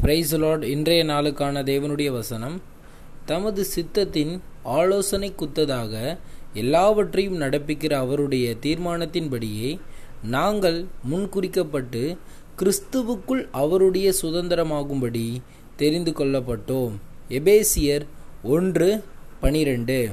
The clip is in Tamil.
பிரைஸ் லார்ட் இன்றைய நாளுக்கான தேவனுடைய வசனம். தமது சித்தத்தின் ஆலோசனை குத்ததாக எல்லாவற்றையும் நடப்பிக்கிற அவருடைய தீர்மானத்தின்படியே நாங்கள் முன்குறிக்கப்பட்டு கிறிஸ்துவுக்குள் அவருடைய சுதந்திரமாகும்படி தெரிந்து கொள்ளப்பட்டோம். எபேசியர் ஒன்று பனிரெண்டு.